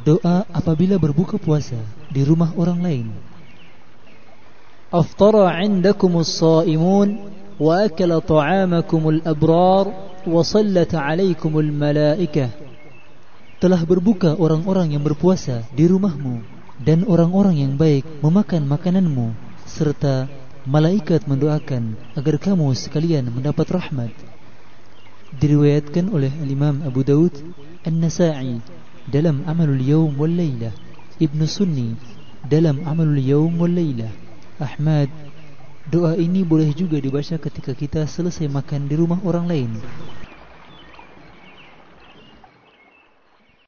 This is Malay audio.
Doa apabila berbuka puasa di rumah orang lain. Aftara 'indakum as-sa'imun wa akala ta'amakum al-abrar wa sallat 'alaykum al-mala'ikah. Telah berbuka orang-orang yang berpuasa di rumahmu dan orang-orang yang baik memakan makananmu serta malaikat mendoakan agar kamu sekalian mendapat rahmat. Diriwayatkan oleh Imam Abu Daud An-Nasa'i dalam Amalul Yawm wal Lailah, Ibn Sunni dalam Amalul Yawm wal Lailah. Ahmad Doa ini boleh juga dibaca ketika kita selesai makan di rumah orang lain